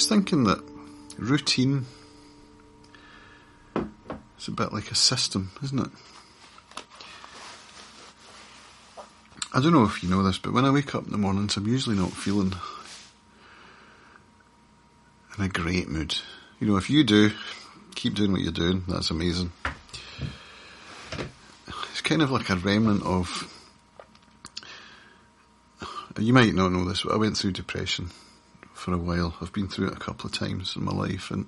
just thinking that routine is a bit like a system, isn't it? I don't know if you know this, but when I wake up in the mornings, I'm usually not feeling in a great mood. You know, if you do, keep doing what you're doing. That's amazing. It's kind of like a remnant of. You might not know this, but I went through depression for a while. I've been through it a couple of times in my life, and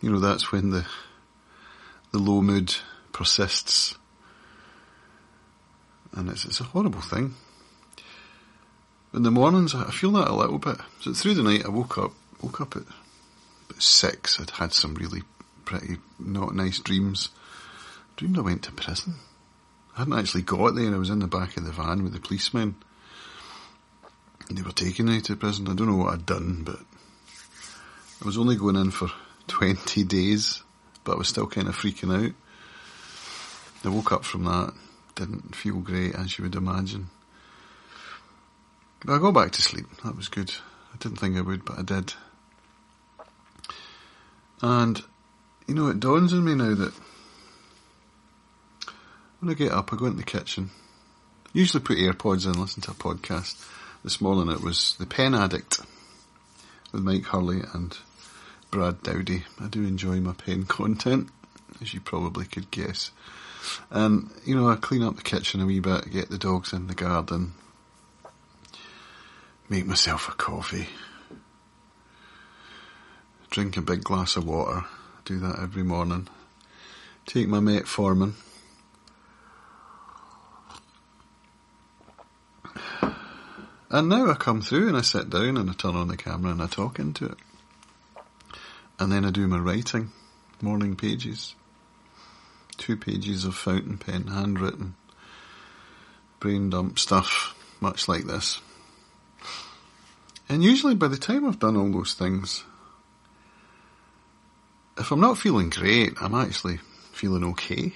you know that's when the the low mood persists and it's, it's a horrible thing. In the mornings, I feel that a little bit. So through the night, I woke up, woke up at six. I'd had some really pretty not nice dreams. Dreamed I went to prison. I hadn't actually got there. And I was in the back of the van with the policemen. They were taking me to prison. I don't know what I'd done, but I was only going in for 20 days, but I was still kind of freaking out. I woke up from that didn't feel great, as you would imagine. But I got back to sleep. That was good. I didn't think I would, but I did. And, you know, it dawns on me now that when I get up, I go into the kitchen. Usually put AirPods in, listen to a podcast. This morning it was The Pen Addict with Mike Hurley and Brad Dowdy. I do enjoy my pen content, as you probably could guess. And, you know, I clean up the kitchen a wee bit, get the dogs in the garden, make myself a coffee, drink a big glass of water, do that every morning, take my metformin. And now I come through and I sit down and I turn on the camera and I talk into it. And then I do my writing, morning pages two pages of fountain pen, handwritten, brain dump stuff, much like this. And usually by the time I've done all those things, if I'm not feeling great, I'm actually feeling okay,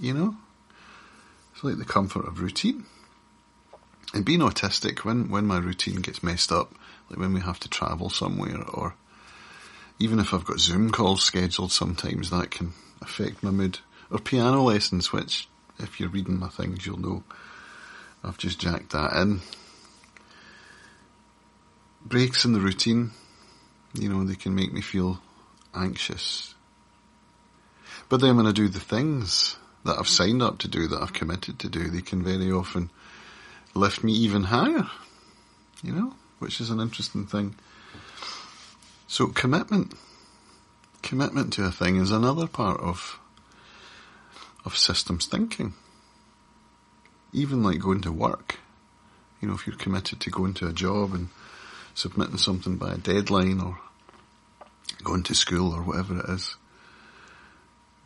you know? It's like the comfort of routine. And being autistic, when, when my routine gets messed up, like when we have to travel somewhere or even if I've got Zoom calls scheduled sometimes that can affect my mood or piano lessons, which, if you're reading my things, you'll know I've just jacked that in. Breaks in the routine, you know, they can make me feel anxious. But then when I do the things that I've signed up to do, that I've committed to do, they can very often lift me even higher, you know, which is an interesting thing. So commitment, commitment to a thing is another part of of systems thinking. Even like going to work. You know, if you're committed to going to a job and submitting something by a deadline or going to school or whatever it is,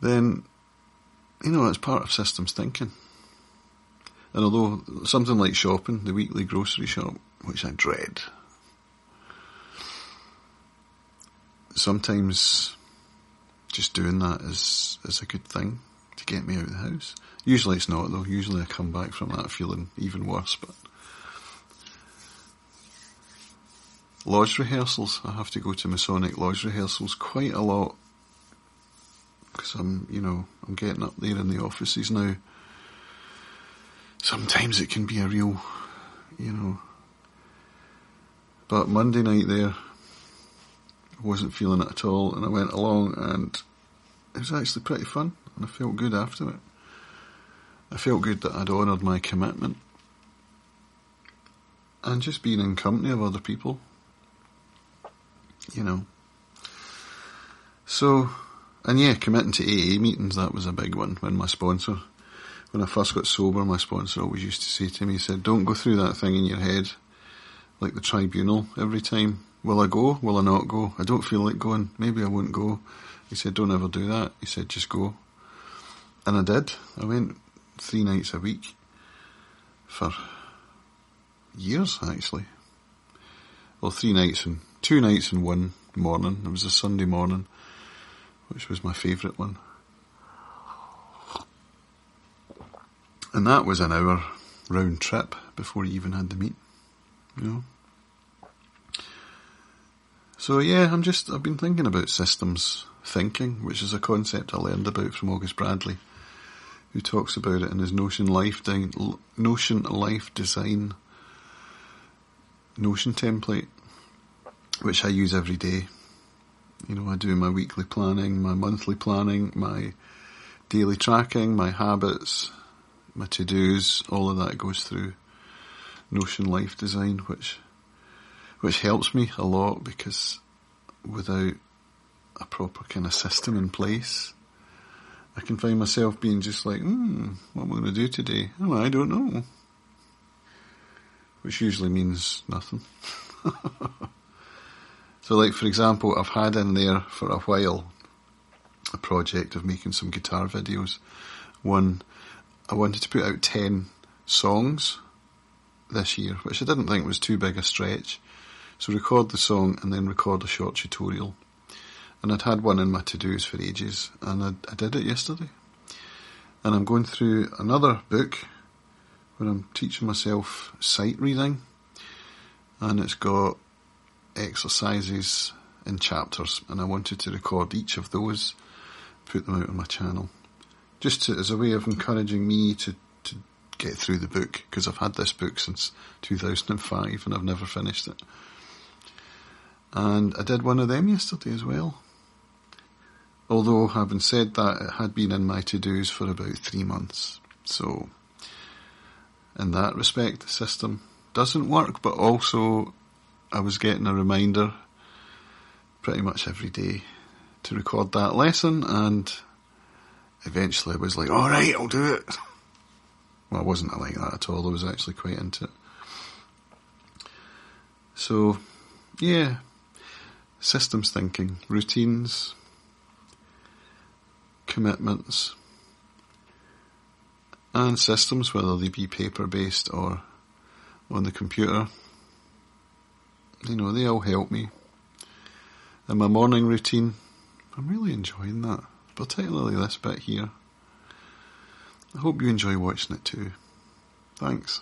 then, you know, it's part of systems thinking. And although something like shopping, the weekly grocery shop, which I dread, sometimes just doing that is, is a good thing to get me out of the house. Usually it's not though. Usually I come back from that feeling even worse. But lodge rehearsals, I have to go to Masonic lodge rehearsals quite a lot because I'm, you know, I'm getting up there in the offices now. Sometimes it can be a real, you know. But Monday night there, I wasn't feeling it at all, and I went along, and it was actually pretty fun and I felt good after it. I felt good that I'd honoured my commitment. And just being in company of other people, you know. So, and yeah, committing to AA meetings, that was a big one when my sponsor, when I first got sober, my sponsor always used to say to me, he said, don't go through that thing in your head, like the tribunal every time. Will I go? Will I not go? I don't feel like going. Maybe I won't go. He said, don't ever do that. He said, just go. And I did. I went three nights a week for years, actually. Well, three nights and two nights and one morning. It was a Sunday morning, which was my favourite one. And that was an hour round trip before you even had the meet, you know. So yeah, I'm just, I've been thinking about systems thinking, which is a concept I learned about from August Bradley, who talks about it in his Notion Life, di- Notion Life Design Notion template, which I use every day. You know, I do my weekly planning, my monthly planning, my daily tracking, my habits, my to-dos, all of that goes through Notion Life Design, which which helps me a lot because without a proper kind of system in place, I can find myself being just like, hmm, what am I going to do today? Oh, I don't know. Which usually means nothing. so like, for example, I've had in there for a while a project of making some guitar videos. One, I wanted to put out 10 songs this year, which I didn't think was too big a stretch. So record the song and then record a short tutorial. And I'd had one in my to-dos for ages and I, I did it yesterday. And I'm going through another book where I'm teaching myself sight reading and it's got exercises in chapters and I wanted to record each of those, put them out on my channel. Just to, as a way of encouraging me to, to get through the book because I've had this book since 2005 and I've never finished it. And I did one of them yesterday as well. Although, having said that, it had been in my to-dos for about three months. So, in that respect, the system doesn't work, but also I was getting a reminder pretty much every day to record that lesson and eventually I was like, alright, I'll do it. Well, I wasn't like that at all. I was actually quite into it. So, yeah, systems thinking, routines, commitments, and systems, whether they be paper based or on the computer. You know, they all help me. And my morning routine, I'm really enjoying that, particularly this bit here. I hope you enjoy watching it too. Thanks.